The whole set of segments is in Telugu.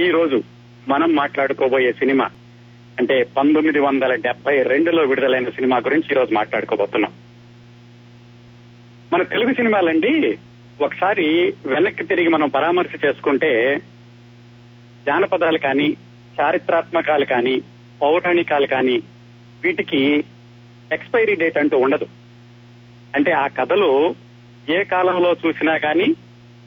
ఈ రోజు మనం మాట్లాడుకోబోయే సినిమా అంటే పంతొమ్మిది వందల డెబ్బై రెండులో విడుదలైన సినిమా గురించి ఈ రోజు మాట్లాడుకోబోతున్నాం. మన తెలుగు సినిమాలండి ఒకసారి వెనక్కి తిరిగి మనం పరామర్శ చేసుకుంటే జానపదాలు కానీ చారిత్రాత్మకాలు కానీ పౌరాణికాలు కానీ వీటికి ఎక్స్పైరీ డేట్ అంటూ ఉండదు. అంటే ఆ కథలు ఏ కాలంలో చూసినా కానీ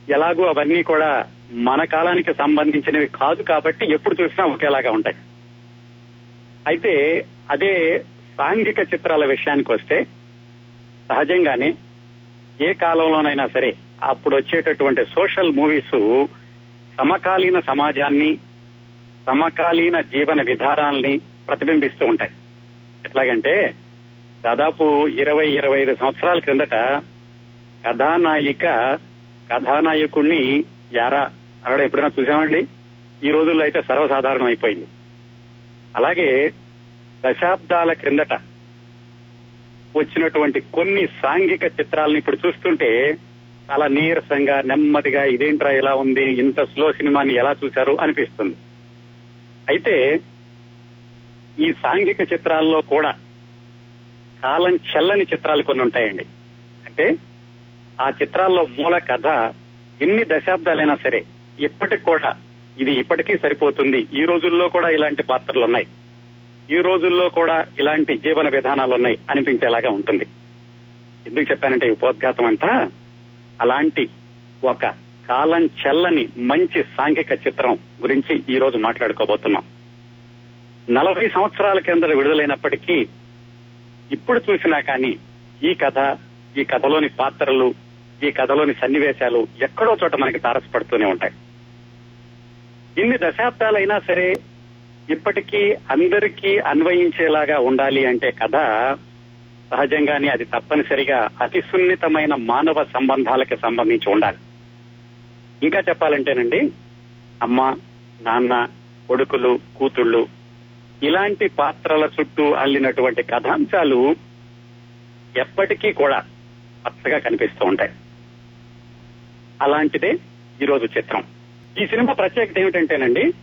ఎలాగో అవన్నీ కూడా మన కాలానికి సంబంధించినవి కాదు కాబట్టి ఎప్పుడు చూసినా ఒకేలాగా ఉంటాయి. అయితే అదే సాంఘిక చిత్రాల విషయానికి వస్తే సహజంగానే ఏ కాలంలోనైనా సరే అప్పుడు వచ్చేటటువంటి సోషల్ మూవీస్ సమకాలీన సమాజాన్ని సమకాలీన జీవన విధానాల్ని ప్రతిబింబిస్తూ ఉంటాయి. ఎట్లాగంటే దాదాపు ఇరవై ఇరవై ఐదు సంవత్సరాల క్రిందట కథానాయిక కథానాయకుణ్ణి యారా అనడం ఎప్పుడైనా చూసామండి? ఈ రోజుల్లో అయితే సర్వసాధారణం అయిపోయింది. అలాగే దశాబ్దాల క్రిందట వచ్చినటువంటి కొన్ని సాంఘిక చిత్రాలను ఇప్పుడు చూస్తుంటే చాలా నీరసంగా నెమ్మదిగా ఇదేంట్రా ఇలా ఉంది ఇంత స్లో సినిమాని ఎలా చూశారు అనిపిస్తుంది. అయితే ఈ సాంఘిక చిత్రాల్లో కూడా కాలం చెల్లని చిత్రాలు కొన్ని ఉంటాయండి. అంటే ఆ చిత్రాల్లో మూల కథ ఎన్ని దశాబ్దాలైనా సరే ఇప్పటికి కూడా ఇది ఇప్పటికీ సరిపోతుంది. ఈ రోజుల్లో కూడా ఇలాంటి పాత్రలు ఉన్నాయి ఈ రోజుల్లో కూడా ఇలాంటి జీవన విధానాలు ఉన్నాయి అనిపించేలాగా ఉంటుంది. ఎందుకు చెప్పానంటే ఈ ఉపోద్ఘాతం అంతా అలాంటి ఒక కాలం చెల్లని మంచి సాంఘిక చిత్రం గురించి ఈ రోజు మాట్లాడుకోబోతున్నాం. నలభై సంవత్సరాల కింద విడుదలైనప్పటికీ ఇప్పుడు చూసినా కానీ ఈ కథ ఈ కథలోని పాత్రలు ఈ కథలోని సన్నివేశాలు ఎక్కడో చోట మనకి తారసపడుతూనే ఉంటాయి. ఇన్ని దశాబ్దాలైనా సరే ఇప్పటికీ అందరికీ అన్వయించేలాగా ఉండాలి అంటే కథ సహజంగానే అది తప్పనిసరిగా అతి సున్నితమైన మానవ సంబంధాలకి సంబంధించి ఉండాలి. ఇంకా చెప్పాలంటేనండి అమ్మ నాన్న కొడుకులు కూతుళ్ళు ఇలాంటి పాత్రల చుట్టూ అల్లినటువంటి కథాంశాలు ఎప్పటికీ కూడా పచ్చగా కనిపిస్తూ ఉంటాయి. అలాంటిదే ఈరోజు చిత్రం. ఈ సినిమా ప్రత్యేకత ఏమిటంటేనండి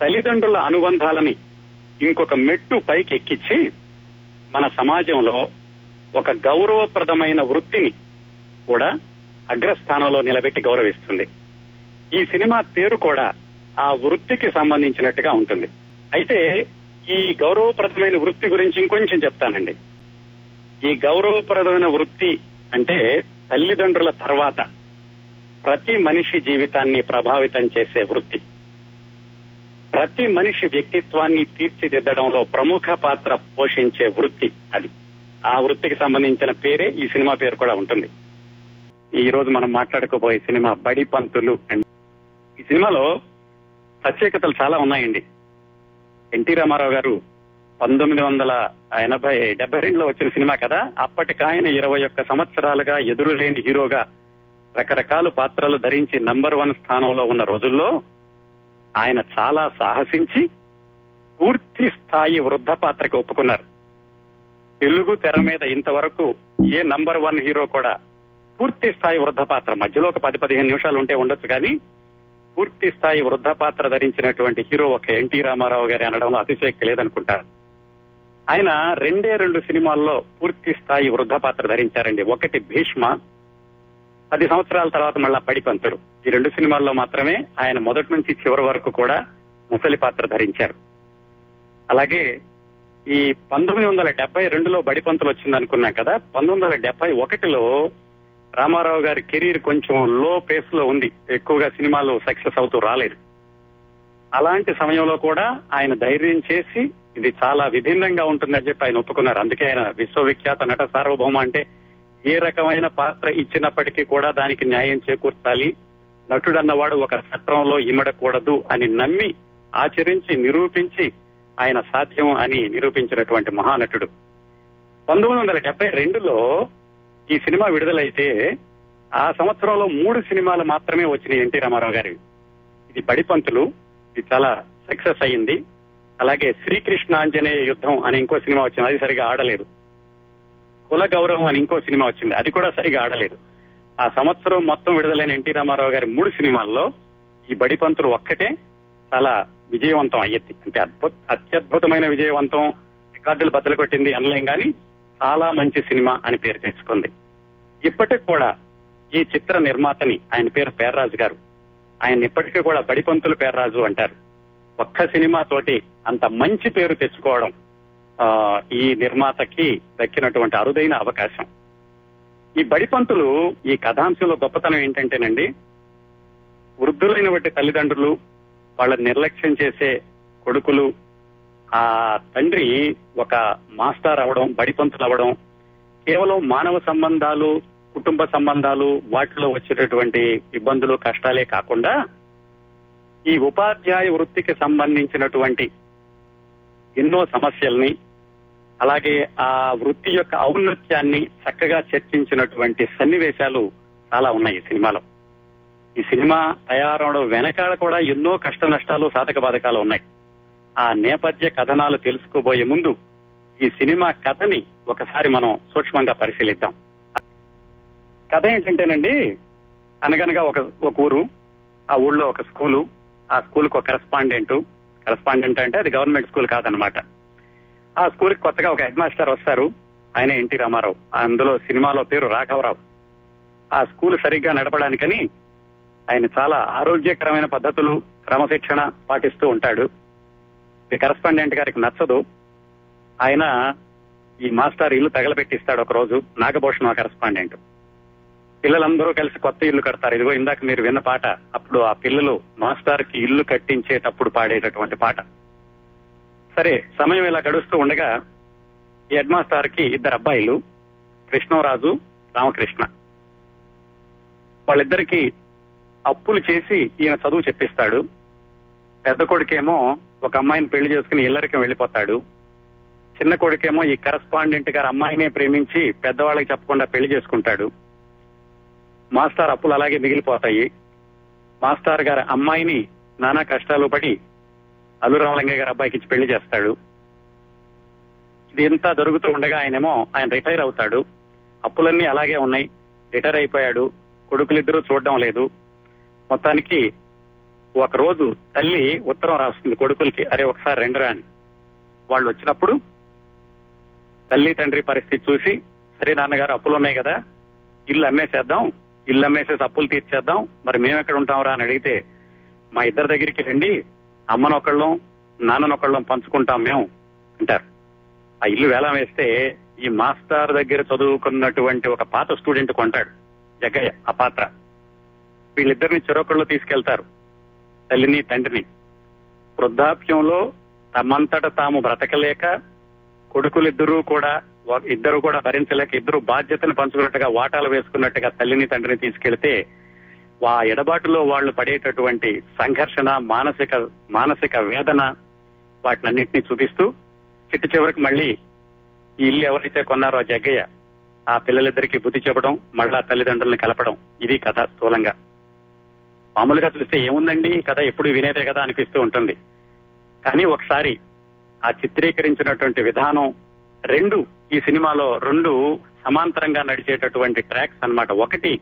తల్లిదండ్రుల అనుబంధాలని ఇంకొక మెట్టు పైకి ఎక్కించి మన సమాజంలో ఒక గౌరవప్రదమైన వృత్తిని కూడా అగ్రస్థానంలో నిలబెట్టి గౌరవిస్తుంది. ఈ సినిమా పేరు కూడా ఆ వృత్తికి సంబంధించినట్టుగా ఉంటుంది. అయితే ఈ గౌరవప్రదమైన వృత్తి గురించి ఇంకొంచెం చెప్తానండి. ఈ గౌరవప్రదమైన వృత్తి అంటే తల్లిదండ్రుల తర్వాత ప్రతి మనిషి జీవితాన్ని ప్రభావితం చేసే వృత్తి. ప్రతి మనిషి వ్యక్తిత్వాన్ని తీర్చిదిద్దడంలో ప్రముఖ పాత్ర పోషించే వృత్తి అది. ఆ వృత్తికి సంబంధించిన పేరే ఈ సినిమా పేరు కూడా ఉంటుంది. ఈ రోజు మనం మాట్లాడుకోబోయే సినిమా బడి పంతులు అండి ఈ సినిమాలో ప్రత్యేకతలు చాలా ఉన్నాయండి. ఎన్టీ రామారావు గారు పంతొమ్మిది వందల ఎనభై డెబ్బై రెండులో వచ్చిన సినిమా కదా అప్పటికాయన ఇరవై ఒక్క సంవత్సరాలుగా ఎదురులేని హీరోగా రకరకాల పాత్రలు ధరించి నంబర్ వన్ స్థానంలో ఉన్న రోజుల్లో ఆయన చాలా సాహసించి పూర్తి స్థాయి వృద్ధ పాత్రకి ఒప్పుకున్నారు. తెలుగు తెర మీద ఇంతవరకు ఏ నంబర్ వన్ హీరో కూడా పూర్తి స్థాయి వృద్ధ పాత్ర మధ్యలో ఒక పది పదిహేను నిమిషాలు ఉంటే ఉండొచ్చు కానీ పూర్తి స్థాయి వృద్ధ పాత్ర ధరించినటువంటి హీరో ఒక ఎన్టీ రామారావు గారి అనడంలో అతిశయక్తి లేదనుకుంటారు. ఆయన రెండే రెండు సినిమాల్లో పూర్తి స్థాయి వృద్ధ పాత్ర ధరించారండి. ఒకటి భీష్మ పది సంవత్సరాల తర్వాత మళ్ళా పడిపంతుడు ఈ రెండు సినిమాల్లో మాత్రమే ఆయన మొదటి నుంచి చివరి వరకు కూడా ముసలి పాత్ర ధరించారు. అలాగే ఈ పంతొమ్మిది వందల డెబ్బై రెండులో బడిపంతులు వచ్చింది అనుకున్నాం కదా పంతొమ్మిది వందల డెబ్బై ఒకటిలో రామారావు గారి కెరీర్ కొంచెం లో పేస్లో ఉంది. ఎక్కువగా సినిమాలు సక్సెస్ అవుతూ రాలేదు. అలాంటి సమయంలో కూడా ఆయన ధైర్యం చేసి ఇది చాలా విభిన్నంగా ఉంటుందని చెప్పి ఆయన ఒప్పుకున్నారు. అందుకే ఆయన విశ్వవిఖ్యాత నట సార్వభౌమ అంటే ఏ రకమైన పాత్ర ఇచ్చినప్పటికీ కూడా దానికి న్యాయం చేకూర్చాలి. నటుడు అన్నవాడు ఒక చట్రంలో ఇమడకూడదు అని నమ్మి ఆచరించి నిరూపించి ఆయన సాధ్యం అని నిరూపించినటువంటి మహానటుడు. పంతొమ్మిది వందల డెబ్బై రెండులో ఈ సినిమా విడుదలైతే ఆ సంవత్సరంలో మూడు సినిమాలు మాత్రమే వచ్చినాయి ఎన్టీ రామారావు గారి ఇది బడిపంతులు ఇది చాలా సక్సెస్ అయ్యింది. అలాగే శ్రీకృష్ణాంజనేయ యుద్ధం అని ఇంకో సినిమా వచ్చింది అది సరిగా ఆడలేదు. కుల గౌరవం అని ఇంకో సినిమా వచ్చింది. అది కూడా సరిగా ఆడలేదు. ఆ సంవత్సరం మొత్తం విడుదలైన ఎన్టీ రామారావు గారి మూడు సినిమాల్లో ఈ బడిపంతులు ఒక్కటే చాలా విజయవంతం అయ్యింది. అంటే అద్భుత అత్యద్భుతమైన విజయవంతం రికార్డులు బద్దలు కొట్టింది అనలేం కానీ చాలా మంచి సినిమా అని పేరు తెచ్చుకుంది. ఇప్పటికి కూడా ఈ చిత్ర నిర్మాతని ఆయన పేరు పేర్రాజు గారు. ఆయన ఇప్పటికీ కూడా బడిపంతులు పేర్రాజు అంటారు. ఒక్క సినిమా తోటి అంత మంచి పేరు తెచ్చుకోవడం ఈ నిర్మాతకి దక్కినటువంటి అరుదైన అవకాశం. ఈ బడిపంతులు ఈ కథాంశంలో గొప్పతనం ఏంటంటేనండి వృద్ధులైనటువంటి తల్లిదండ్రులు వాళ్ళ నిర్లక్ష్యం చేసే కొడుకులు ఆ తండ్రి ఒక మాస్టర్ అవడం బడిపంతులు అవడం కేవలం మానవ సంబంధాలు కుటుంబ సంబంధాలు వాటిలో వచ్చేటటువంటి ఇబ్బందులు కష్టాలే కాకుండా ఈ ఉపాధ్యాయ వృత్తికి సంబంధించినటువంటి ఎన్నో సమస్యల్ని అలాగే ఆ వృత్తి యొక్క ఔన్నత్యాన్ని చక్కగా చర్చించినటువంటి సన్నివేశాలు చాలా ఉన్నాయి ఈ సినిమాలో. ఈ సినిమా తయారవడం వెనకాల కూడా ఎన్నో కష్ట నష్టాలు సాధక బాధకాలు ఉన్నాయి. ఆ నేపథ్య కథనాలు తెలుసుకోబోయే ముందు ఈ సినిమా కథని ఒకసారి మనం సూక్ష్మంగా పరిశీలిద్దాం. కథ ఏంటంటేనండి అనగనగా ఒక ఒక ఊరు ఆ ఊళ్ళో ఒక స్కూలు ఆ స్కూల్కి ఒక కరెస్పాండెంట్. కరెస్పాండెంట్ అంటే అది గవర్నమెంట్ స్కూల్ కాదనమాట ఆ స్కూల్కి కొత్తగా ఒక హెడ్ మాస్టర్ వస్తారు. ఆయన ఎన్టీ రామారావు. అందులో సినిమాలో పేరు రాఘవరావు. ఆ స్కూల్ సరిగ్గా నడపడానికని ఆయన చాలా ఆరోగ్యకరమైన పద్ధతులు క్రమశిక్షణ పాటిస్తూ ఉంటాడు. ఈ గారికి నచ్చదు. ఆయన ఈ మాస్టర్ ఇల్లు తగలబెట్టిస్తాడు ఒక రోజు నాగభూషణ కరస్పాండెంట్ కరెస్పాండెంట్. పిల్లలందరూ కలిసి కొత్త ఇల్లు కడతారు. ఇదిగో ఇందాక మీరు విన్న పాట అప్పుడు ఆ పిల్లలు మాస్టర్కి ఇల్లు కట్టించేటప్పుడు పాడేటటువంటి పాట. సరే సమయం ఇలా గడుస్తూ ఉండగా ఈ హెడ్ మాస్టర్కి ఇద్దరు అబ్బాయిలు కృష్ణరాజు రామకృష్ణ. వాళ్ళిద్దరికి అప్పులు చేసి ఈయన చదువు చెప్పిస్తాడు. పెద్ద కొడుకేమో ఒక అమ్మాయిని పెళ్ళి చేసుకుని ఇల్లరికం వెళ్ళిపోతాడు. చిన్న కొడుకేమో ఈ కరస్పాండెంట్ గారు అమ్మాయినే ప్రేమించి పెద్దవాళ్ళకి చెప్పకుండా పెళ్ళి చేసుకుంటాడు. మాస్టర్ అప్పులు అలాగే మిగిలిపోతాయి. మాస్టర్ గారి అమ్మాయిని నానా కష్టాలు పడి అల్లురామలింగయ్య గారి అబ్బాయికి ఇచ్చి పెళ్ళి చేస్తాడు. ఇది జరుగుతూ ఉండగా ఆయనేమో ఆయన రిటైర్ అవుతాడు. అప్పులన్నీ అలాగే ఉన్నాయి. రిటైర్ అయిపోయాడు. కొడుకులిద్దరూ చూడడం లేదు. మొత్తానికి ఒక రోజు తల్లి ఉత్తరం రాస్తుంది కొడుకులకి అరే ఒకసారి రెండురా అని. వాళ్ళు వచ్చినప్పుడు తల్లి తండ్రి పరిస్థితి చూసి సరే నాన్నగారు అప్పులు ఉన్నాయి కదా ఇల్లు అమ్మేసేద్దాం ఇల్లు అమ్మేసేసి అప్పులు తీర్చేద్దాం మరి మేము ఎక్కడ ఉంటాంరా అని అడిగితే మా ఇద్దరి దగ్గరికి రండి అమ్మనొకళ్ళం నాన్ననొకళ్ళం పంచుకుంటాం మేము అంటారు. ఆ ఇల్లు వేలం వేస్తే ఈ మాస్టర్ దగ్గర చదువుకున్నటువంటి ఒక పాత స్టూడెంట్ కొంటాడు జగ్గయ్య ఆ పాత్ర. వీళ్ళిద్దరిని చెరొకళ్ళు తీసుకెళ్తారు తల్లిని తండ్రిని. వృద్ధాప్యంలో తమంతట తాము బ్రతకలేక కొడుకులిద్దరూ కూడా ఇద్దరు కూడా భరించలేక ఇద్దరు బాధ్యతను పంచుకున్నట్టుగా వాటాలు వేసుకున్నట్టుగా తల్లిని తండ్రిని తీసుకెళ్తే ఆ ఎడబాటులో వాళ్ళు పడేటటువంటి సంఘర్షణ మానసిక మానసిక వేదన వాటినన్నింటినీ చూపిస్తూ చిట్టు చివరికి మళ్ళీ ఈ ఇల్లు ఎవరైతే కొన్నారో జగ్గయ్య ఆ పిల్లలిద్దరికి బుద్ధి చెప్పడం మళ్ళా తల్లిదండ్రులను కలపడం ఇది కథ స్థూలంగా. మామూలుగా చూస్తే ఏముందండి? కథ ఎప్పుడు వినేదే కదా అనిపిస్తూ ఉంటుంది. కానీ ఒకసారి ఆ చిత్రీకరించినటువంటి విధానం రెండు ఈ సినిమాలో రెండు సమాంతరంగా నడిచేటటువంటి ట్రాక్స్ అన్నమాట. ఒకటి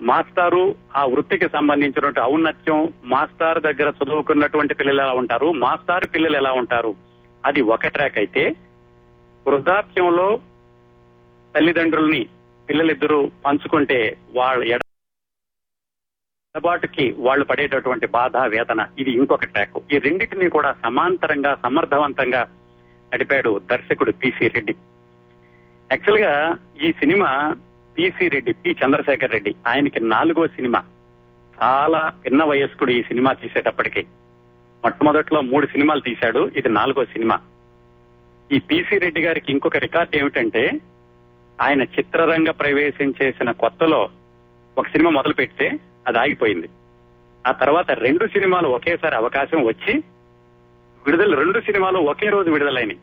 మాస్టారు ఆ వృత్తికి సంబంధించినటువంటి ఔన్నత్యం మాస్టార్ దగ్గర చదువుకున్నటువంటి పిల్లలు ఎలా ఉంటారు మాస్టార్ పిల్లలు ఎలా ఉంటారు అది ఒక ట్రాక్ అయితే వృద్ధాప్యంలో తల్లిదండ్రుల్ని పిల్లలిద్దరూ పంచుకుంటే వాళ్ళ ఎడబాటుకి వాళ్ళు పడేటటువంటి బాధ వేదన ఇది ఇంకొక ట్రాక్. ఈ రెండింటినీ కూడా సమాంతరంగా సమర్థవంతంగా నడిపాడు దర్శకుడు పిసి రెడ్డి. యాక్చువల్గా ఈ cinema PC Reddy P. Chandrasekhar Reddy ఆయనకి నాలుగో సినిమా. చాలా చిన్న వయస్కుడు ఈ సినిమా తీసేటప్పటికి. మొట్టమొదట్లో మూడు సినిమాలు తీశాడు ఇది నాలుగో సినిమా. ఈ పిసి రెడ్డి గారికి ఇంకొక రికార్డ్ ఏమిటంటే ఆయన చిత్రరంగ ప్రవేశం చేసిన కొత్తలో ఒక సినిమా మొదలు పెడితే అది ఆగిపోయింది. ఆ తర్వాత రెండు సినిమాలు ఒకేసారి అవకాశం వచ్చి విడుదల రెండు సినిమాలు ఒకే రోజు విడుదలైనవి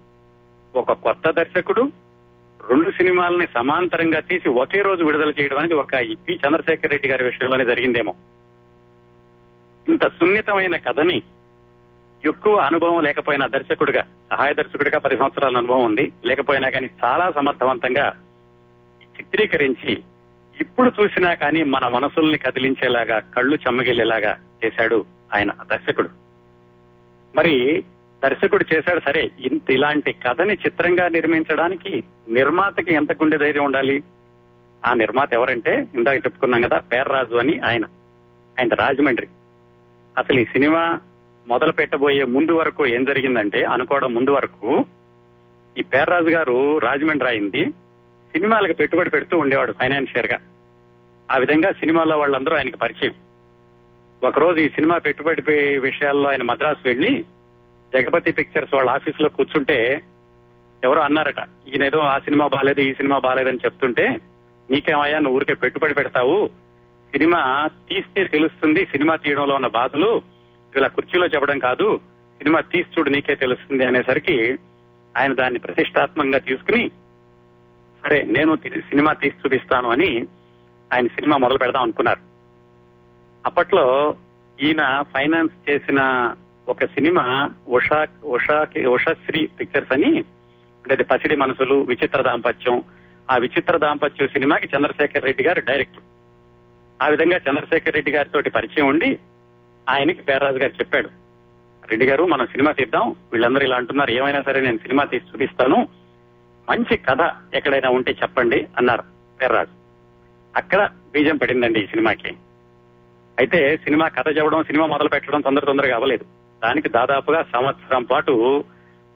ఒక కొత్త దర్శకుడు రెండు సినిమాలని సమాంతరంగా తీసి ఒకే రోజు విడుదల చేయడం అనేది ఒక ఇపి పి చంద్రశేఖర్ రెడ్డి గారి విషయంలోనే జరిగిందేమో. ఇంత సున్నితమైన కథని ఎక్కువ అనుభవం లేకపోయినా దర్శకుడిగా సహాయ దర్శకుడిగా పది సంవత్సరాల అనుభవం ఉంది. లేకపోయినా కానీ చాలా సమర్థవంతంగా చిత్రీకరించి ఇప్పుడు చూసినా కానీ మన మనసుల్ని కదిలించేలాగా కళ్ళు చెమ్మగిలేలాగా చేశాడు ఆయన దర్శకుడు. మరి దర్శకుడు చేశాడు సరే ఇంత ఇలాంటి కథని చిత్రంగా నిర్మించడానికి నిర్మాతకి ఎంత గుండె ధైర్యం ఉండాలి? ఆ నిర్మాత ఎవరంటే ఇందాక చెప్పుకున్నాం కదా పేర్రాజు అని ఆయన ఆయన రాజమండ్రి. అసలు ఈ సినిమా మొదలు పెట్టబోయే ముందు వరకు ఏం జరిగిందంటే అనుకోవడం ముందు వరకు ఈ పేర్రాజు గారు రాజమండ్రి అయింది సినిమాలకు పెట్టుబడి పెడుతూ ఉండేవాడు ఫైనాన్షియర్గా ఆ విధంగా సినిమాలో వాళ్ళందరూ ఆయనకి పరిచయం. ఒకరోజు ఈ సినిమా పెట్టుబడి విషయాల్లో ఆయన మద్రాసు వెళ్ళి జగపతి పిక్చర్స్ వాళ్ళ ఆఫీస్లో కూర్చుంటే ఎవరో అన్నారట ఈయన ఏదో ఆ సినిమా బాగాలేదు ఈ సినిమా బాగాలేదని చెప్తుంటే నీకేమయ్యా నువ్వు ఊరికే పెట్టుబడి పెడతావు? సినిమా తీస్తే తెలుస్తుంది సినిమా తీయడంలో ఉన్న బాధలు ఇలా కుర్చీలో చెప్పడం కాదు సినిమా తీసి చూడు నీకే తెలుస్తుంది అనేసరికి ఆయన దాన్ని ప్రతిష్టాత్మకంగా తీసుకుని సరే నేను సినిమా తీసి చూపిస్తాను అని ఆయన సినిమా మొదలు పెడదాం అనుకున్నారు. అప్పట్లో ఈయన ఫైనాన్స్ చేసిన ఒక సినిమా ఉషా ఉషాకి ఉషశ్రీ పిక్చర్స్ అని అంటే అది పసిడి మనసులు విచిత్ర దాంపత్యం. ఆ విచిత్ర దాంపత్యం సినిమాకి చంద్రశేఖర్ రెడ్డి గారు డైరెక్టర్ ఆ విధంగా చంద్రశేఖర్ రెడ్డి గారితో పరిచయం ఉండి ఆయనకి పేర్రాజు గారు చెప్పాడు. రెడ్డి గారు మనం సినిమా తీద్దాం. వీళ్ళందరూ ఇలా అంటున్నారు. ఏమైనా సరే నేను సినిమా తీసి చూపిస్తాను. మంచి కథ ఎక్కడైనా ఉంటే చెప్పండి అన్నారు పేర్రాజు. అక్కడ బీజం పడిందండి ఈ సినిమాకి. అయితే సినిమా కథ చెప్పడం సినిమా మొదలు పెట్టడం తొందర తొందరగా అవ్వలేదు. దానికి దాదాపుగా సంవత్సరం పాటు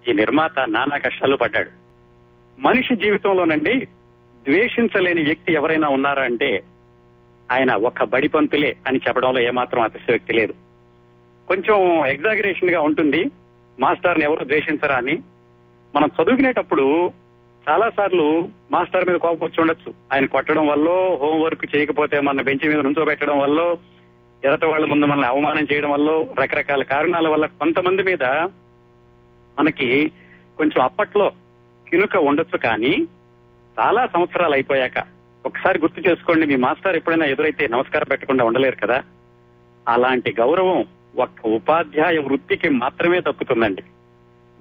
ఈ నిర్మాత నానా కష్టాలు పడ్డాడు. మనిషి జీవితంలోనండి ద్వేషించలేని వ్యక్తి ఎవరైనా ఉన్నారా అంటే ఆయన ఒక్క బడి పంతులే అని చెప్పడంలో ఏమాత్రం అతిశయోక్తి లేదు. కొంచెం ఎగ్జాగరేషన్గా ఉంటుంది. మాస్టర్ని ఎవరు ద్వేషించరా అని. మనం చదువుకునేటప్పుడు చాలా సార్లు మాస్టర్ మీద కోపం వచ్చి ఉండొచ్చు. ఆయన కొట్టడం వల్ల హోంవర్క్ చేయకపోతే మన బెంచ్ మీద నుంచోబెట్టడం వల్ల ఎదట వాళ్ళ ముందు మనల్ని అవమానం చేయడం వల్ల రకరకాల కారణాల వల్ల కొంతమంది మీద మనకి కొంచెం అప్పట్లో కినుక ఉండొచ్చు కానీ చాలా సంవత్సరాలు అయిపోయాక ఒకసారి గుర్తు చేసుకోండి మీ మాస్టర్ ఎప్పుడైనా ఎదురైతే నమస్కారం పెట్టకుండా ఉండలేరు కదా? అలాంటి గౌరవం ఒక్క ఉపాధ్యాయ వృత్తికి మాత్రమే దక్కుతుందండి.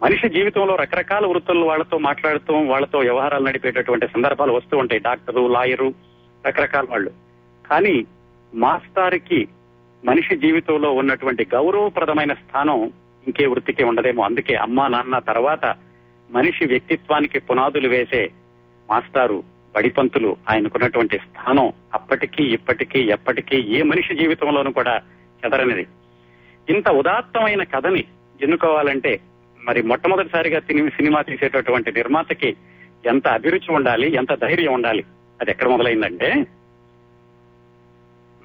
మనిషి జీవితంలో రకరకాల వృత్తులు వాళ్ళతో మాట్లాడుతూ వాళ్ళతో వ్యవహారాలు నడిపేటటువంటి సందర్భాలు వస్తూ ఉంటాయి. డాక్టరు లాయరు రకరకాల వాళ్ళు. కానీ మాస్టార్కి మనిషి జీవితంలో ఉన్నటువంటి గౌరవప్రదమైన స్థానం ఇంకే వృత్తికి ఉండదేమో. అందుకే అమ్మా నాన్న తర్వాత మనిషి వ్యక్తిత్వానికి పునాదులు వేసే మాస్టారు బడిపంతులు ఆయనకున్నటువంటి స్థానం అప్పటికీ ఇప్పటికీ ఎప్పటికీ ఏ మనిషి జీవితంలోనూ కూడా చెదరనిది. ఇంత ఉదాత్తమైన కథని ఎన్నుకోవాలంటే మరి మొట్టమొదటిసారిగా సినిమా తీసేటటువంటి నిర్మాతకి ఎంత అభిరుచి ఉండాలి ఎంత ధైర్యం ఉండాలి అది ఎక్కడ మొదలైందంటే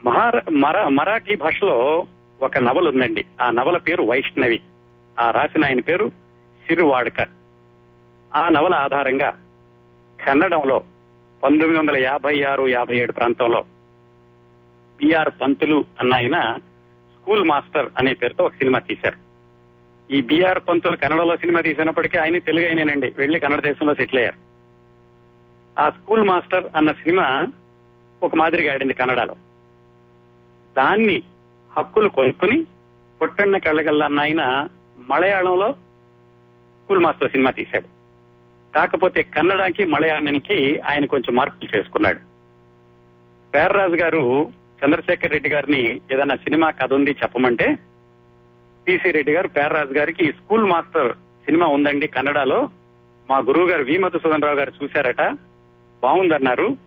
మర మరాఠీ భాషలో ఒక నవల ఉందండి. ఆ నవల పేరు వైష్ణవి. ఆ రాసిన ఆయన పేరు సిరువాడ్కర్. ఆ నవల ఆధారంగా కన్నడంలో పంతొమ్మిది వందల యాభై ఆరు యాభై ఏడు ప్రాంతంలో బిఆర్ పంతులు అన్న ఆయన స్కూల్ మాస్టర్ అనే పేరుతో ఒక సినిమా తీశారు. ఈ బిఆర్ పంతులు కన్నడలో సినిమా తీసినప్పటికీ ఆయన తెలుగు అయినేనండి. వెళ్ళి కన్నడ దేశంలో సెటిల్ అయ్యారు. ఆ స్కూల్ మాస్టర్ అన్న సినిమా ఒక మాదిరిగా ఆడింది కన్నడలో. దాన్ని హక్కులు కొనుక్కుని పుట్టన్న కళ్ళగల్ల అన్న ఆయన మలయాళంలో స్కూల్ మాస్టర్ సినిమా తీశాడు. కాకపోతే కన్నడానికి మలయాళానికి ఆయన కొంచెం మార్పులు చేసుకున్నాడు. పేర్రాజు గారు చంద్రశేఖర్ రెడ్డి గారిని ఏదైనా సినిమా కథ ఉంది చెప్పమంటే పిసి రెడ్డి గారు పేర్రాజు గారికి స్కూల్ మాస్టర్ సినిమా ఉందండి కన్నడలో. మా గురువు గారు వి మధుసూదన్ రావు గారు చూశారట. బాగుందన్నారు.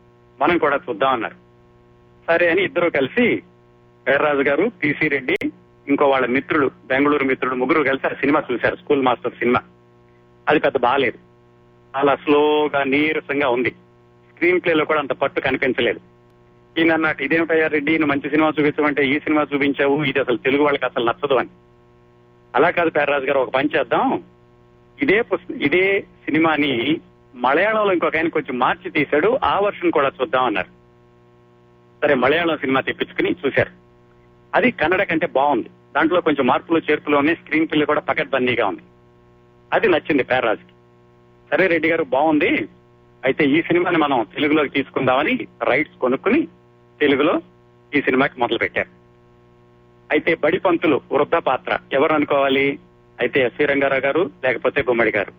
మనం కూడా చూద్దాం అన్నారు సరే అని ఇద్దరు కలిసి పేర్రాజు గారు పిసి రెడ్డి ఇంకో వాళ్ళ మిత్రుడు బెంగళూరు మిత్రుడు ముగ్గురు కలిసి ఆ సినిమా చూశారు స్కూల్ మాస్టర్ సినిమా. అది పెద్ద బాగాలేదు చాలా స్లోగా నీరసంగా ఉంది. స్క్రీన్ ప్లే లో కూడా అంత పట్టు కనిపించలేదు. ఈయన అన్నట్టు ఇదేమిటయ్యా రెడ్డి నువ్వు మంచి సినిమా చూపించమంటే ఈ సినిమా చూపించావు ఇది అసలు తెలుగు వాళ్ళకి అసలు నచ్చదు అని. అలా కాదు పేర్రాజు గారు ఒక పని చేద్దాం. ఇదే ఇదే సినిమాని మలయాళంలో ఇంకొక ఆయన కొంచెం మార్చి తీశాడు ఆ వర్షన్ కూడా చూద్దాం అన్నారు. సరే మలయాళం సినిమా తెప్పించుకుని చూశారు. అది కన్నడ కంటే బాగుంది. దాంట్లో కొంచెం మార్పులు చేర్పులు ఉన్నాయి. స్క్రీన్ ప్లే కూడా పకడ్బందీగా ఉంది. అది నచ్చింది పేర్రాజుకి. సరే రెడ్డి గారు బాగుంది. అయితే ఈ సినిమాని మనం తెలుగులోకి తీసుకుందామని రైట్స్ కొనుక్కుని తెలుగులో ఈ సినిమాకి మొదలు పెట్టారు అయితే బడి పంతులు వృద్ధ పాత్ర ఎవరు అనుకోవాలి? అయితే ఎస్వి రంగారావు గారు లేకపోతే గుమ్మడి గారు.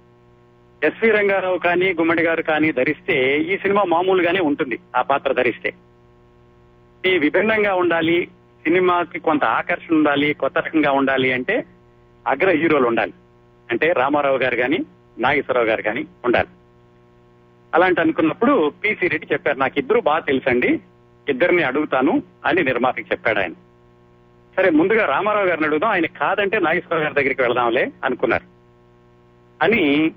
ఎస్వి రంగారావు కానీ గుమ్మడి గారు కానీ ధరిస్తే ఈ సినిమా మామూలుగానే ఉంటుంది. ఆ పాత్ర ధరిస్తే. ఈ విభిన్నంగా ఉండాలి సినిమాకి కొంత ఆకర్షణ ఉండాలి కొత్త రకంగా ఉండాలి అంటే అగ్ర హీరోలు ఉండాలి. అంటే రామారావు గారు కానీ నాగేశ్వరరావు గారు కానీ ఉండాలి. అలాంటి అనుకున్నప్పుడు పిసి రెడ్డి చెప్పారు నాకు ఇద్దరు బాగా తెలుసండి ఇద్దరిని అడుగుతాను అని నిర్మాతకి చెప్పాడు ఆయన. సరే ముందుగా రామారావు గారిని అడుగుదాం ఆయన కాదంటే నాగేశ్వరరావు గారి దగ్గరికి వెళదాంలే అనుకున్నారు. అని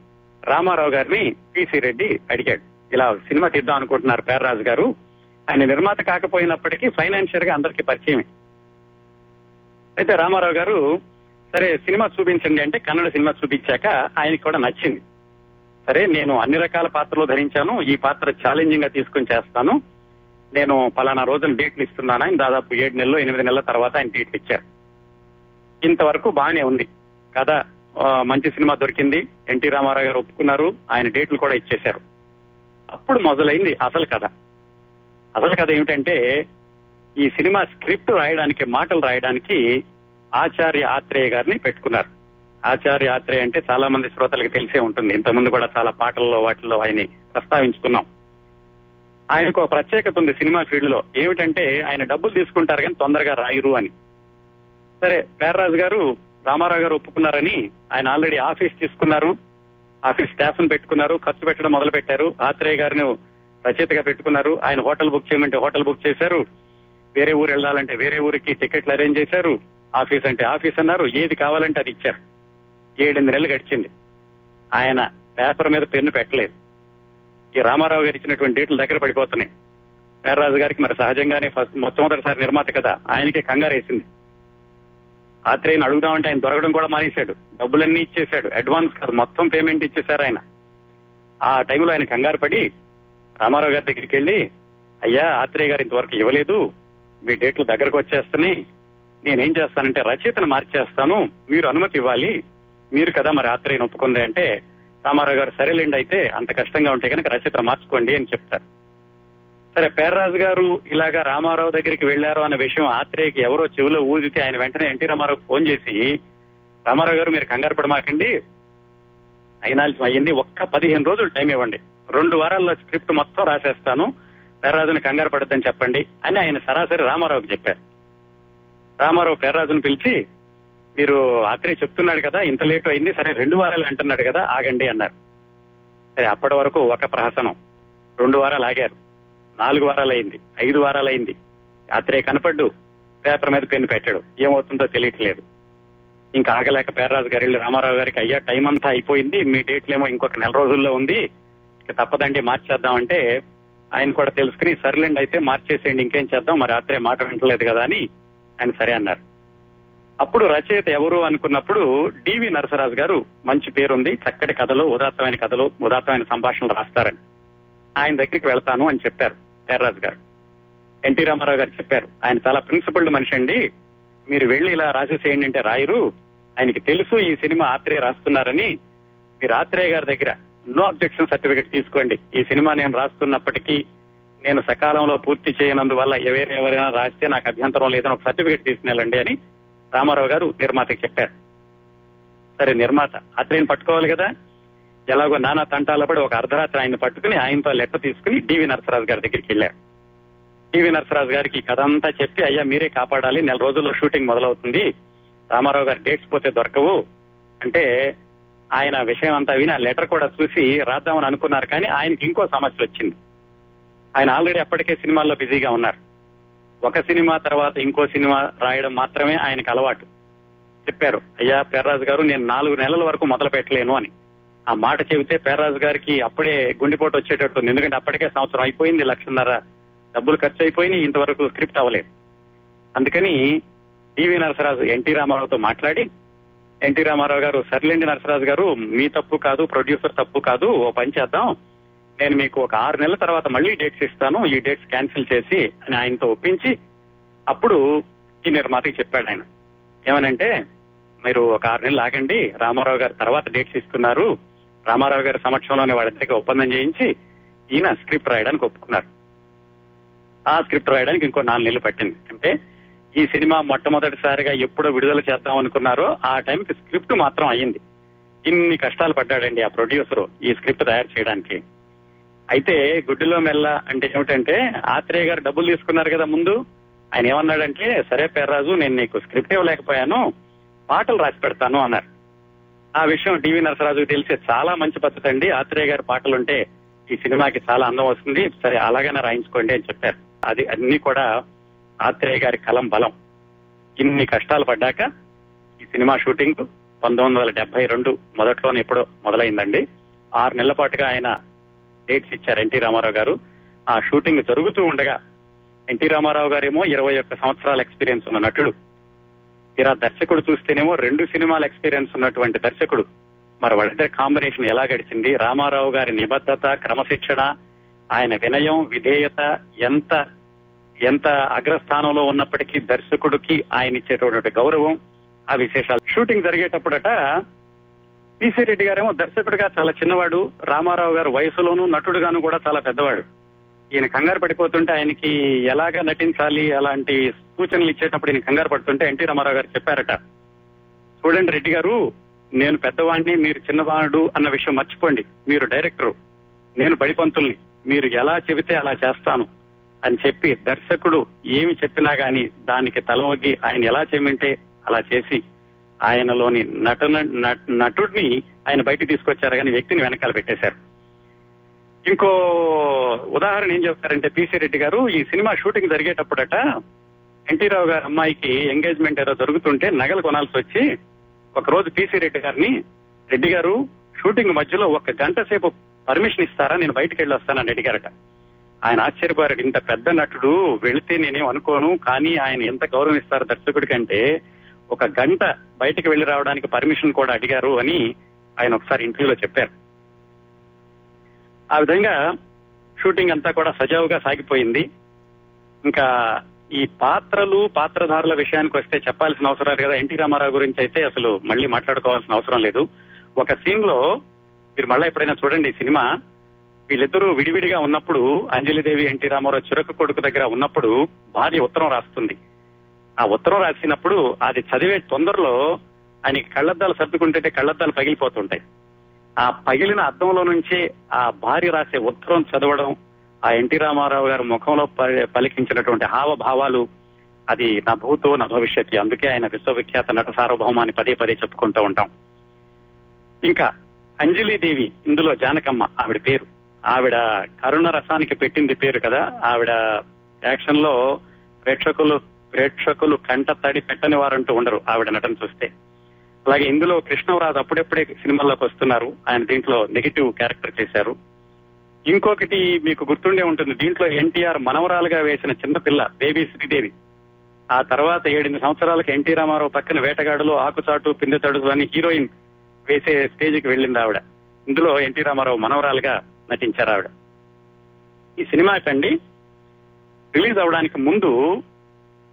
రామారావు గారిని పిసి రెడ్డి అడిగాడు. ఇలా సినిమా తీద్దాం అనుకుంటున్నారు పేర్రాజు గారు ఆయన నిర్మాత కాకపోయినప్పటికీ ఫైనాన్షియల్గా అందరికీ పరిచయమే. అయితే రామారావు గారు సరే సినిమా చూపించండి అంటే కన్నడ సినిమా చూపించాక ఆయనకి కూడా నచ్చింది. సరే నేను అన్ని రకాల పాత్రలు ధరించాను ఈ పాత్ర ఛాలెంజింగ్గా తీసుకొని చేస్తాను. నేను పలానా రోజున డేట్లు ఇస్తున్నాను ఆయన దాదాపు ఏడు నెలలు ఎనిమిది నెలల తర్వాత ఆయన డేట్లు ఇచ్చారు. ఇంతవరకు బాగానే ఉంది. కథ మంచి సినిమా దొరికింది ఎన్టీ రామారావు గారు ఒప్పుకున్నారు ఆయన డేట్లు కూడా ఇచ్చేశారు. అప్పుడు మొదలైంది అసలు కథ. అసలు కథ ఏమిటంటే ఈ సినిమా స్క్రిప్ట్ రాయడానికి మాటలు రాయడానికి ఆచార్య ఆత్రేయ గారిని పెట్టుకున్నారు. ఆచార్య ఆత్రేయ అంటే చాలా మంది శ్రోతలకు తెలిసే ఉంటుంది. ఇంతకుముందు కూడా చాలా పాటల్లో వాటిల్లో ఆయన్ని ప్రస్తావించుకున్నాం. ఆయనకు ఒక ప్రత్యేకత ఉంది సినిమా ఫీల్డ్లో ఏమిటంటే ఆయన డబ్బులు తీసుకుంటారు కానీ తొందరగా రాయరు అని. సరే పేర్రాజు గారు రామారావు గారు ఒప్పుకున్నారని ఆయన ఆల్రెడీ ఆఫీస్ తీసుకున్నారు. ఆఫీస్ స్టాఫ్ను పెట్టుకున్నారు ఖర్చు పెట్టడం మొదలు పెట్టారు ఆత్రేయ గారిని రచయితగా పెట్టుకున్నారు. ఆయన హోటల్ బుక్ చేయమంటే హోటల్ బుక్ చేశారు. వేరే ఊరు వెళ్ళాలంటే వేరే ఊరికి టికెట్లు అరేంజ్ చేశారు. ఆఫీస్ అంటే ఆఫీస్ అన్నారు. ఏది కావాలంటే అది ఇచ్చారు. ఏడెనిమిది నెలలు గడిచింది. ఆయన పేపర్ మీద పెన్ను పెట్టలేదు. ఈ రామారావు గారు ఇచ్చినటువంటి డేట్లు దగ్గర పడిపోతున్నాయి. పేర్రాజు గారికి మరి సహజంగానే ఫస్ట్ మొట్టమొదటిసారి నిర్మాత కదా. ఆయనకే కంగారు వేసింది. ఆత్రేయని అడుగుదామంటే ఆయన దొరకడం కూడా మానేశాడు. డబ్బులన్నీ ఇచ్చేశాడు. అడ్వాన్స్ కాదు మొత్తం పేమెంట్ ఇచ్చేశారు ఆయన. ఆ టైంలో ఆయన కంగారు పడి రామారావు గారి దగ్గరికి వెళ్ళి అయ్యా ఆత్రేయ గారు ఇంతవరకు ఇవ్వలేదు. మీ డేట్లు దగ్గరకు వచ్చేస్తున్నాయి. నేనేం చేస్తానంటే రచయితను మార్చేస్తాను. మీరు అనుమతి ఇవ్వాలి. మీరు కదా మరి ఆత్రేయను ఒప్పుకుంది అంటే రామారావు గారు సరేలేండి అయితే అంత కష్టంగా ఉంటే కనుక రచయిత మార్చుకోండి అని చెప్తారు. సరే పేర్రాజు గారు ఇలాగా రామారావు దగ్గరికి వెళ్ళారు అన్న విషయం ఆత్రేయకి ఎవరో చెవిలో ఊదితే ఆయన వెంటనే ఎన్టీ రామారావు ఫోన్ చేసి రామారావు గారు మీరు కంగారు పడమాకండి. అయినాల్సి అయ్యింది ఒక్క పదిహేను రోజులు టైం ఇవ్వండి. రెండు వారాల్లో స్క్రిప్ట్ మొత్తం రాసేస్తాను. పేర్రాజుని కంగారు పడద్దని చెప్పండి అని ఆయన సరాసరి రామారావుకి చెప్పారు. రామారావు పేర్రాజుని పిలిచి మీరు ఆఖరి చెప్తున్నాడు కదా ఇంత లేట్ అయింది సరే రెండు వారాలు అంటున్నాడు కదా ఆగండి అన్నారు. సరే అప్పటి వరకు ఒక ప్రహసనం. రెండు వారాలు ఆగారు. నాలుగు వారాలు అయింది. ఐదు వారాలు అయింది. ఆత్రేయ కనపడ్డు. పేపర్ మీద పెన్ను పెట్టాడు. ఏమవుతుందో తెలియట్లేదు. ఇంకా ఆగలేక పేర్రాజు గారి రామారావు గారికి అయ్యా టైం అంతా అయిపోయింది మీ డేట్లేమో ఇంకొక నెల రోజుల్లో ఉంది. తప్పదండి మార్చేద్దామంటే ఆయన కూడా తెలుసుకుని సర్లేండి అయితే మార్చేసేయండి ఇంకేం చేద్దాం మరి రాత్రే మాట వింటలేదు కదా అని ఆయన సరే అన్నారు. అప్పుడు రచయిత ఎవరు అనుకున్నప్పుడు డివి నరసరాజు గారు మంచి పేరుంది చక్కటి కథలు ఉదాత్తమైన కథలు ఉదాత్తమైన సంభాషణలు రాస్తారని. ఆయన దగ్గరికి వెళ్తాను అని చెప్పారు పేర్రాజు గారు. ఎన్టీ రామారావు గారు చెప్పారు ఆయన చాలా ప్రిన్సిపల్డ్ మనిషి అండి మీరు వెళ్ళి ఇలా రాసేసేయండి అంటే రాయరు ఆయనకి తెలుసు ఈ సినిమా ఆత్రేయ రాస్తున్నారని మీరు ఆత్రేయ గారి దగ్గర నో అబ్జెక్షన్ సర్టిఫికెట్ తీసుకోండి. ఈ సినిమా నేను రాస్తున్నప్పటికీ నేను సకాలంలో పూర్తి చేయనందువల్ల ఎవరైనా ఎవరైనా రాస్తే నాకు అభ్యంతరం లేదని ఒక సర్టిఫికెట్ తీసుకుని అని రామారావు గారు నిర్మాతకి చెప్పారు. సరే నిర్మాత అతనిని పట్టుకోవాలి కదా? ఎలాగో నానా తంటాల పడి ఒక అర్ధరాత్రి ఆయన పట్టుకుని ఆయనతో లెక్క తీసుకుని డివి నరసరాజు గారి దగ్గరికి వెళ్ళారు. డివి నరసరాజు గారికి కథ అంతా చెప్పి అయ్యా మీరే కాపాడాలి నెల రోజుల్లో షూటింగ్ మొదలవుతుంది. రామారావు గారి డేట్స్ పోతే దొరకవు. అంటే ఆయన విషయం అంతా విని ఆ లెటర్ కూడా చూసి రాద్దామని అనుకున్నారు కానీ ఆయనకి ఇంకో సమస్య వచ్చింది. ఆయన ఆల్రెడీ అప్పటికే సినిమాల్లో బిజీగా ఉన్నారు. ఒక సినిమా తర్వాత ఇంకో సినిమా రాయడం మాత్రమే ఆయనకు అలవాటు. చెప్పారు అయ్యా పేర్రాజు గారు నేను నాలుగు నెలల వరకు మొదలు పెట్టలేను అని. ఆ మాట చెబితే పేర్రాజు గారికి అప్పుడే గుండెపోటు వచ్చేటట్టుంది ఎందుకంటే అప్పటికే సంవత్సరం అయిపోయింది లక్షన్నర డబ్బులు ఖర్చు అయిపోయినాయి ఇంతవరకు స్క్రిప్ట్ అవ్వలేదు. అందుకని టీవీ నరసరాజు ఎన్టీ రామారావుతో మాట్లాడి ఎన్టీ రామారావు గారు సర్లేండి నరసరాజు గారు మీ తప్పు కాదు ప్రొడ్యూసర్ తప్పు కాదు ఓ పని చేద్దాం. నేను మీకు ఒక ఆరు నెలల తర్వాత మళ్ళీ డేట్స్ ఇస్తాను ఈ డేట్స్ క్యాన్సిల్ చేసి అని ఆయనతో ఒప్పించి అప్పుడు ఈ నిర్మాతకి చెప్పాడు ఆయన. ఏమనంటే మీరు ఒక ఆరు నెలలు ఆగండి రామారావు గారు తర్వాత డేట్స్ ఇస్తున్నారు రామారావు గారి సమక్షంలోనే వాళ్ళిద్దరికి ఒప్పందం చేయించి ఈయన స్క్రిప్ట్ రాయడానికి ఒప్పుకున్నారు. ఆ స్క్రిప్ట్ రాయడానికి ఇంకో నాలుగు నెలలు పట్టింది. అంటే ఈ సినిమా మొట్టమొదటిసారిగా ఎప్పుడో విడుదల చేద్దాం అనుకున్నారో ఆ టైంకి స్క్రిప్ట్ మాత్రం అయ్యింది. ఇన్ని కష్టాలు పడ్డాడండి ఆ ప్రొడ్యూసర్ ఈ స్క్రిప్ట్ తయారు చేయడానికి. అయితే గుడ్డిలో మెల్ల అంటే ఏమిటంటే ఆత్రేయ గారు డబ్బులు తీసుకున్నారు కదా ముందు. ఆయన ఏమన్నాడంటే సరే పేర్రాజు నేను నీకు స్క్రిప్ట్ ఇవ్వలేకపోయాను పాటలు రాసి పెడతాను అన్నారు. ఆ విషయం టీవీ నరసరాజు తెలిసే చాలా మంచి పద్ధతి అండి. ఆత్రేయ గారి పాటలుంటే ఈ సినిమాకి చాలా అందం వస్తుంది. సరే అలాగనే రాయించుకోండి అని చెప్పారు. అది అన్ని కూడా ఆత్రేయ గారి కలం బలం. ఇన్ని కష్టాలు పడ్డాక ఈ సినిమా షూటింగ్ పంతొమ్మిది వందల డెబ్బై రెండు మొదట్లోనే ఎప్పుడో మొదలైందండి. ఆరు నెలల పాటుగా ఆయన డేట్స్ ఇచ్చారు ఎన్టీ రామారావు గారు. ఆ షూటింగ్ జరుగుతూ ఉండగా ఎన్టీ రామారావు గారేమో ఇరవై ఒక్క సంవత్సరాల ఎక్స్పీరియన్స్ ఉన్న నటుడు. తీరా దర్శకుడు చూస్తేనేమో రెండు సినిమాల ఎక్స్పీరియన్స్ ఉన్నటువంటి దర్శకుడు. మరి వాళ్ళిద్దరి కాంబినేషన్ ఎలా గడిచింది? రామారావు గారి నిబద్ధత క్రమశిక్షణ ఆయన వినయం విధేయత ఎంత ఎంత అగ్రస్థానంలో ఉన్నప్పటికీ దర్శకుడికి ఆయన ఇచ్చేటటువంటి గౌరవం ఆ విశేషాలు. షూటింగ్ జరిగేటప్పుడట పిసి రెడ్డి గారేమో దర్శకుడిగా చాలా చిన్నవాడు రామారావు గారు వయసులోనూ నటుడుగాను కూడా చాలా పెద్దవాడు. ఈయన కంగారు పడిపోతుంటే ఆయనకి ఎలాగా నటించాలి అలాంటి సూచనలు ఇచ్చేటప్పుడు ఈయన కంగారు పడుతుంటే ఎన్టీ రామారావు గారు చెప్పారట. చూడండి రెడ్డి గారు నేను పెద్దవాడిని మీరు చిన్నవాడు అన్న విషయం మర్చిపోండి. మీరు డైరెక్టరు. నేను బడిపంతుల్ని. మీరు ఎలా చెబితే అలా చేస్తాను. అని చెప్పి దర్శకుడు ఏమి చెప్పినా గాని దానికి తలవగ్గి ఆయన ఎలా చేయమంటే అలా చేసి ఆయనలోని నటన నటుడిని ఆయన బయట తీసుకొచ్చారు కానీ వ్యక్తిని వెనకాల పెట్టేశారు. ఇంకో ఉదాహరణ ఏం చెప్తారంటే పిసి రెడ్డి గారు ఈ సినిమా షూటింగ్ జరిగేటప్పుడట ఎన్టీ రావు గారి అమ్మాయికి ఎంగేజ్మెంట్ ఏదో జరుగుతుంటే నగలు కొనాల్సి వచ్చి ఒక రోజు పిసి రెడ్డి గారిని రెడ్డి గారు షూటింగ్ మధ్యలో ఒక గంట సేపు పర్మిషన్ ఇస్తారా? నేను బయటికి వెళ్ళి వస్తానని అడిగారట. ఆయన ఆశ్చర్యపోయారు ఇంత పెద్ద నటుడు వెళితే నేనేం అనుకోను కానీ ఆయన ఎంత గౌరవం ఇస్తారు దర్శకుడి కంటే ఒక గంట బయటకు వెళ్ళి రావడానికి పర్మిషన్ కూడా అడిగారు అని ఆయన ఒకసారి ఇంటర్వ్యూలో చెప్పారు. ఆ విధంగా షూటింగ్ అంతా కూడా సజావుగా సాగిపోయింది. ఇంకా ఈ పాత్రలు పాత్రధారుల విషయానికి వస్తే చెప్పాల్సిన అవసరం లేదు కదా. ఎన్టీ రామారావు గురించి అయితే అసలు మళ్ళీ మాట్లాడుకోవాల్సిన అవసరం లేదు. ఒక సీన్లో మీరు మళ్ళీ ఎప్పుడైనా చూడండి ఈ సినిమా. వీళ్ళిద్దరూ విడివిడిగా ఉన్నప్పుడు అంజలిదేవి ఎన్టీ రామారావు చిరక కొడుకు దగ్గర ఉన్నప్పుడు భార్య ఉత్తరం రాస్తుంది. ఆ ఉత్తరం రాసినప్పుడు అది చదివే తొందరలో ఆయన కళ్ళద్దాలు సర్దుకుంటే కళ్ళద్దాలు పగిలిపోతుంటాయి. ఆ పగిలిన అద్దంలో నుంచి ఆ భార్య రాసే ఉత్తరం చదవడం ఆ ఎన్టీ రామారావు గారి ముఖంలో పలికించినటువంటి హావభావాలు అది నా భూతో నా భవిష్యత్తు అందుకే ఆయన విశ్వవిఖ్యాత నట సార్వభౌమాన్ని పదే పదే చెప్పుకుంటూ ఉంటాం. ఇంకా అంజలిదేవి ఇందులో జానకమ్మ ఆవిడ పేరు. ఆవిడ కరుణ రసానికి పెట్టింది పేరు కదా. ఆవిడ యాక్షన్లో ప్రేక్షకులు ప్రేక్షకులు కంట తడి పెట్టని వారంటూ ఉండరు ఆవిడ నటన చూస్తే. అలాగే ఇందులో కృష్ణవరాజు అప్పుడప్పుడే సినిమాల్లోకి వస్తున్నారు. ఆయన దీంట్లో నెగిటివ్ క్యారెక్టర్ చేశారు. ఇంకొకటి మీకు గుర్తుండే ఉంటుంది. దీంట్లో ఎన్టీఆర్ మనవరాలుగా వేసిన చిన్నపిల్ల బేబీ శ్రీదేవి. ఆ తర్వాత ఏడెనిమిది సంవత్సరాలకు ఎన్టీ రామారావు పక్కన వేటగాడులో ఆకుచాటు పిందెతడుగు అని హీరోయిన్ వేసే స్టేజ్కి వెళ్ళింది ఆవిడ. ఇందులో ఎన్టీ రామారావు మనవరాలుగా నటించారు ఆవిడ. ఈ సినిమాకండి రిలీజ్ అవడానికి ముందు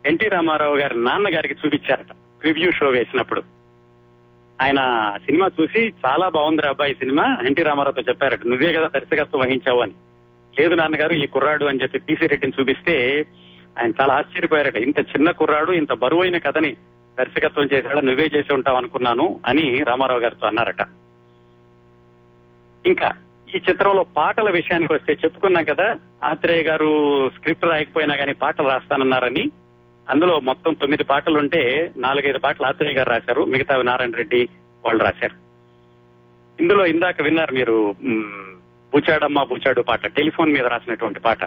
ఎన్టీ రామారావు గారి నాన్నగారికి చూపించారట. ప్రివ్యూ షో వేసినప్పుడు. ఆయన సినిమా చూసి చాలా బాగుంది అబ్బాయి సినిమా. ఎన్టీ రామారావుతో చెప్పారట నువ్వే కదా దర్శకత్వం వహించావు అని. లేదు నాన్నగారు ఈ కుర్రాడు అని చెప్పి పీసీ రెడ్డిని చూపిస్తే ఆయన చాలా ఆశ్చర్యపోయారట. ఇంత చిన్న కుర్రాడు ఇంత బరువైన కథని దర్శకత్వం చేశాడా నువ్వే చేసి ఉంటావు అనుకున్నాను అని రామారావు గారితో అన్నారట. ఇంకా ఈ చిత్రంలో పాటల విషయానికి వస్తే చెప్పుకున్నాం కదా ఆత్రేయ గారు స్క్రిప్ట్ రాయకపోయినా కానీ పాటలు రాస్తానన్నారని. అందులో మొత్తం తొమ్మిది పాటలు ఉంటే నాలుగైదు పాటలు ఆత్రేయ గారు రాశారు మిగతా నారాయణ రెడ్డి వాళ్ళు రాశారు. ఇందులో ఇందాక విన్నారు మీరు మ్, బూచాడమ్మ బూచాడు పాట టెలిఫోన్ మీద రాసినటువంటి పాట.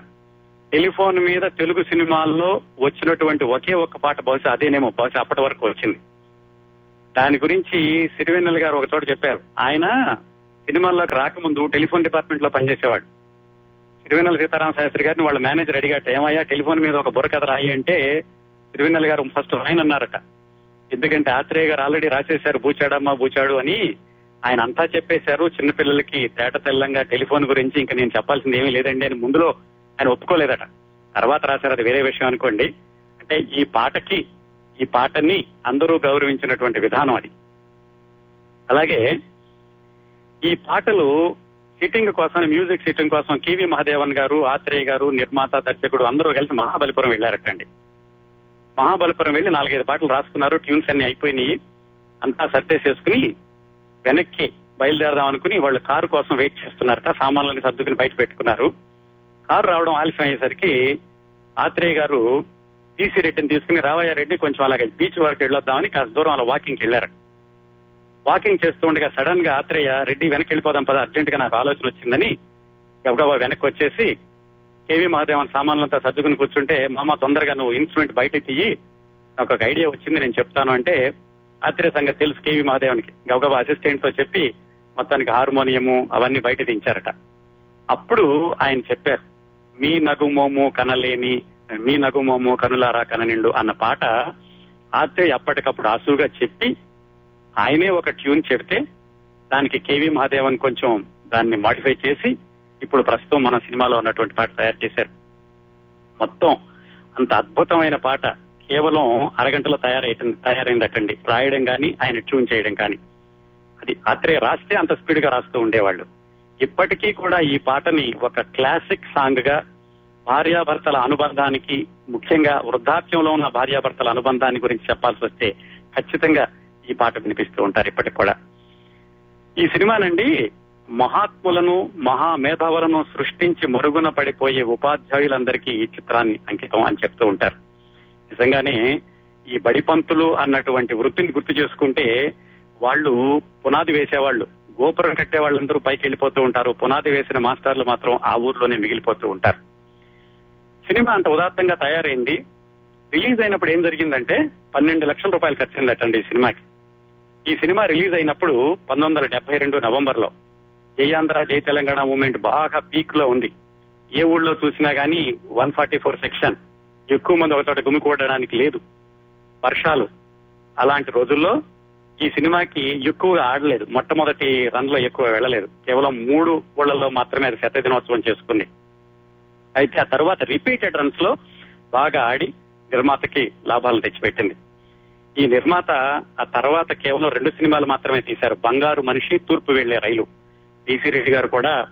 టెలిఫోన్ మీద తెలుగు సినిమాల్లో వచ్చినటువంటి ఒకే ఒక్క పాట బహుశా అదేనేమో బహుశా అప్పటి వరకు వచ్చింది. దాని గురించి సిరివెన్నెల్ గారు ఒక చోట చెప్పారు ఆయన సినిమాల్లోకి రాకముందు టెలిఫోన్ డిపార్ట్మెంట్లో పనిచేసేవాడు. తిరువెన్నెల సీతారామ శాస్త్రి గారిని వాళ్ళ మేనేజర్ అడిగాట ఏమయ్యా టెలిఫోన్ మీద ఒక బుర్రకథ రాయి అంటే తిరువెన్నెల గారు ఫస్ట్ ఆయన అన్నారట. ఎందుకంటే ఆత్రేయ గారు ఆల్రెడీ రాసేశారు బూచాడమ్మ బూచాడు అని ఆయన అంతా చెప్పేశారు. చిన్నపిల్లలకి తేట తెల్లంగా టెలిఫోన్ గురించి ఇంకా నేను చెప్పాల్సింది ఏమీ లేదండి అని ముందులో ఆయన ఒప్పుకోలేదట. తర్వాత రాశారు అది వేరే విషయం అనుకోండి. అంటే ఈ పాటకి ఈ పాటని అందరూ గౌరవించినటువంటి విధానం అది. అలాగే ఈ పాటలు సిట్టింగ్ కోసం మ్యూజిక్ సిట్టింగ్ కోసం కేవి మహాదేవన్ గారు ఆత్రేయ గారు నిర్మాత దర్శకుడు అందరూ కలిసి మహాబలిపురం వెళ్ళారటండి. మహాబలిపురం వెళ్ళి నాలుగైదు పాటలు రాసుకున్నారు ట్యూన్స్ అన్ని అయిపోయినాయి. అంతా సర్దేసేసుకుని వెనక్కి బయలుదేరదాం అనుకుని వాళ్ళు కారు కోసం వెయిట్ చేస్తున్నారట సామాన్లని సర్దుకుని బయట పెట్టుకున్నారు. కారు రావడం ఆలస్యం అయ్యేసరికి ఆత్రేయ గారు టీసీ రెడ్డిని తీసుకుని రావయ్య రెడ్డి కొంచెం అలాగే బీచ్ వరకు వెళ్ళొద్దామని కాస్త దూరం అలా వాకింగ్కి వెళ్ళారు వాకింగ్ చేస్తూ ఉండగా సడన్గా ఆత్రేయ రెడ్డి వెనక్కి వెళ్ళిపోదాం పద అర్జెంట్గా నాకు ఆలోచన వచ్చిందని గబగబా వెనక్కి వచ్చేసి కేవీ మహాదేవన్ సామాన్లంతా సర్దుకుని కూర్చుంటే మామ తొందరగా నువ్వు ఇన్స్ట్రుమెంట్ బయట తీయి నాకు ఒక ఐడియా వచ్చింది నేను చెప్తాను అంటే ఆత్రేయ సంగతి తెలుసు కేవీ మహాదేవన్కి. గబగబా అసిస్టెంట్తో చెప్పి మొత్తానికి హార్మోనియము అవన్నీ బయట దించారట. అప్పుడు ఆయన చెప్పారు మీ నగుమోము కనలేని మీ నగుమోము కనులారా కననిండు అన్న పాట ఆత్రేయ అప్పటికప్పుడు ఆసుగా చెప్పి ఆయనే ఒక ట్యూన్ చెప్తే దానికి కేవీ మహాదేవన్ కొంచెం దాన్ని మాడిఫై చేసి ఇప్పుడు ప్రస్తుతం మన సినిమాలో ఉన్నటువంటి పాట తయారు చేశారు. మొత్తం అంత అద్భుతమైన పాట కేవలం అరగంటలో తయారైంది తయారైందటండి. రాయడం కానీ ఆయన ట్యూన్ చేయడం కానీ. అది ఆత్రేయ రాస్తే అంత స్పీడ్గా రాస్తూ ఉండేవాళ్ళు. ఇప్పటికీ కూడా ఈ పాటని ఒక క్లాసిక్ సాంగ్గా భార్యాభర్తల అనుబంధానికి ముఖ్యంగా వృద్ధాప్యంలో ఉన్న భార్యాభర్తల అనుబంధాన్ని గురించి చెప్పాల్సి వస్తే ఖచ్చితంగా ఈ పాట వినిపిస్తూ ఉంటారు ఇప్పటికి కూడా. ఈ సినిమానండి మహాత్ములను మహా మేధావులను సృష్టించి మరుగున పడిపోయే ఉపాధ్యాయులందరికీ ఈ చిత్రాన్ని అంకితం అని చెప్తూ ఉంటారు. నిజంగానే ఈ బడిపంతులు అన్నటువంటి వృత్తిని గుర్తు చేసుకుంటే వాళ్ళు పునాది వేసేవాళ్ళు గోపురం కట్టే వాళ్ళందరూ పైకి వెళ్ళిపోతూ ఉంటారు పునాది వేసిన మాస్టర్లు మాత్రం ఆ ఊర్లోనే మిగిలిపోతూ ఉంటారు. సినిమా అంత ఉదాత్తంగా తయారైంది. రిలీజ్ అయినప్పుడు ఏం జరిగిందంటే పన్నెండు లక్షల రూపాయలు ఖర్చయిందటండి ఈ సినిమాకి. ఈ సినిమా రిలీజ్ అయినప్పుడు పంతొమ్మిది వందల డెబ్బై రెండు నవంబర్లో జయాంధ్ర ఆంధ్ర జై తెలంగాణ మూవ్మెంట్ బాగా పీక్లో ఉంది. ఏ ఊళ్ళో చూసినా గానీ వన్ ఫార్టీ ఫోర్ సెక్షన్ ఎక్కువ మంది ఒకచోట గుమికూడడానికి లేదు. వర్షాలు అలాంటి రోజుల్లో ఈ సినిమాకి ఎక్కువగా ఆడలేదు. మొట్టమొదటి రన్లో ఎక్కువ వెళ్ళలేదు. కేవలం మూడు ఊళ్ళల్లో మాత్రమే అది శత దినోత్సవం చేసుకుంది. అయితే ఆ తర్వాత రిపీటెడ్ రన్స్లో బాగా ఆడి నిర్మాతకి లాభాలు తెచ్చిపెట్టింది. ఈ నిర్మాత ఆ తర్వాత కేవలం రెండు సినిమాలు మాత్రమే తీశారు. బంగారు మనిషి తూర్పు వెళ్ళే రైలు. డిసి రెడ్డి గారు కూడా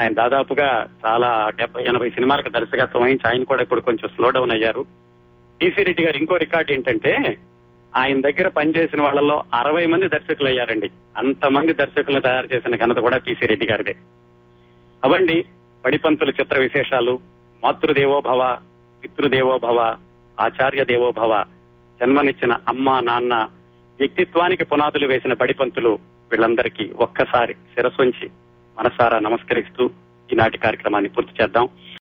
ఆయన దాదాపుగా చాలా డెబ్బై ఎనభై సినిమాలకు దర్శకత్వం వహించి ఆయన కూడా ఇప్పుడు కొంచెం స్లో డౌన్ అయ్యారు. డిసి రెడ్డి గారు ఇంకో రికార్డు ఏంటంటే ఆయన దగ్గర పనిచేసిన వాళ్ళలో అరవై మంది దర్శకులు అయ్యారండి. అంతమంది దర్శకులు తయారు చేసిన ఘనత కూడా పిసి రెడ్డి గారిదే. అవండి పడిపంతుల చిత్ర విశేషాలు. మాతృదేవోభవ పితృదేవోభవ ఆచార్య దేవోభవ. జన్మనిచ్చిన అమ్మ నాన్న వ్యక్తిత్వానికి పునాదులు వేసిన బడిపంతులు వీళ్ళందరికీ ఒక్కసారి శిరస్సుంచి మనసారా నమస్కరిస్తూ ఈనాటి కార్యక్రమాన్ని పూర్తి చేద్దాం.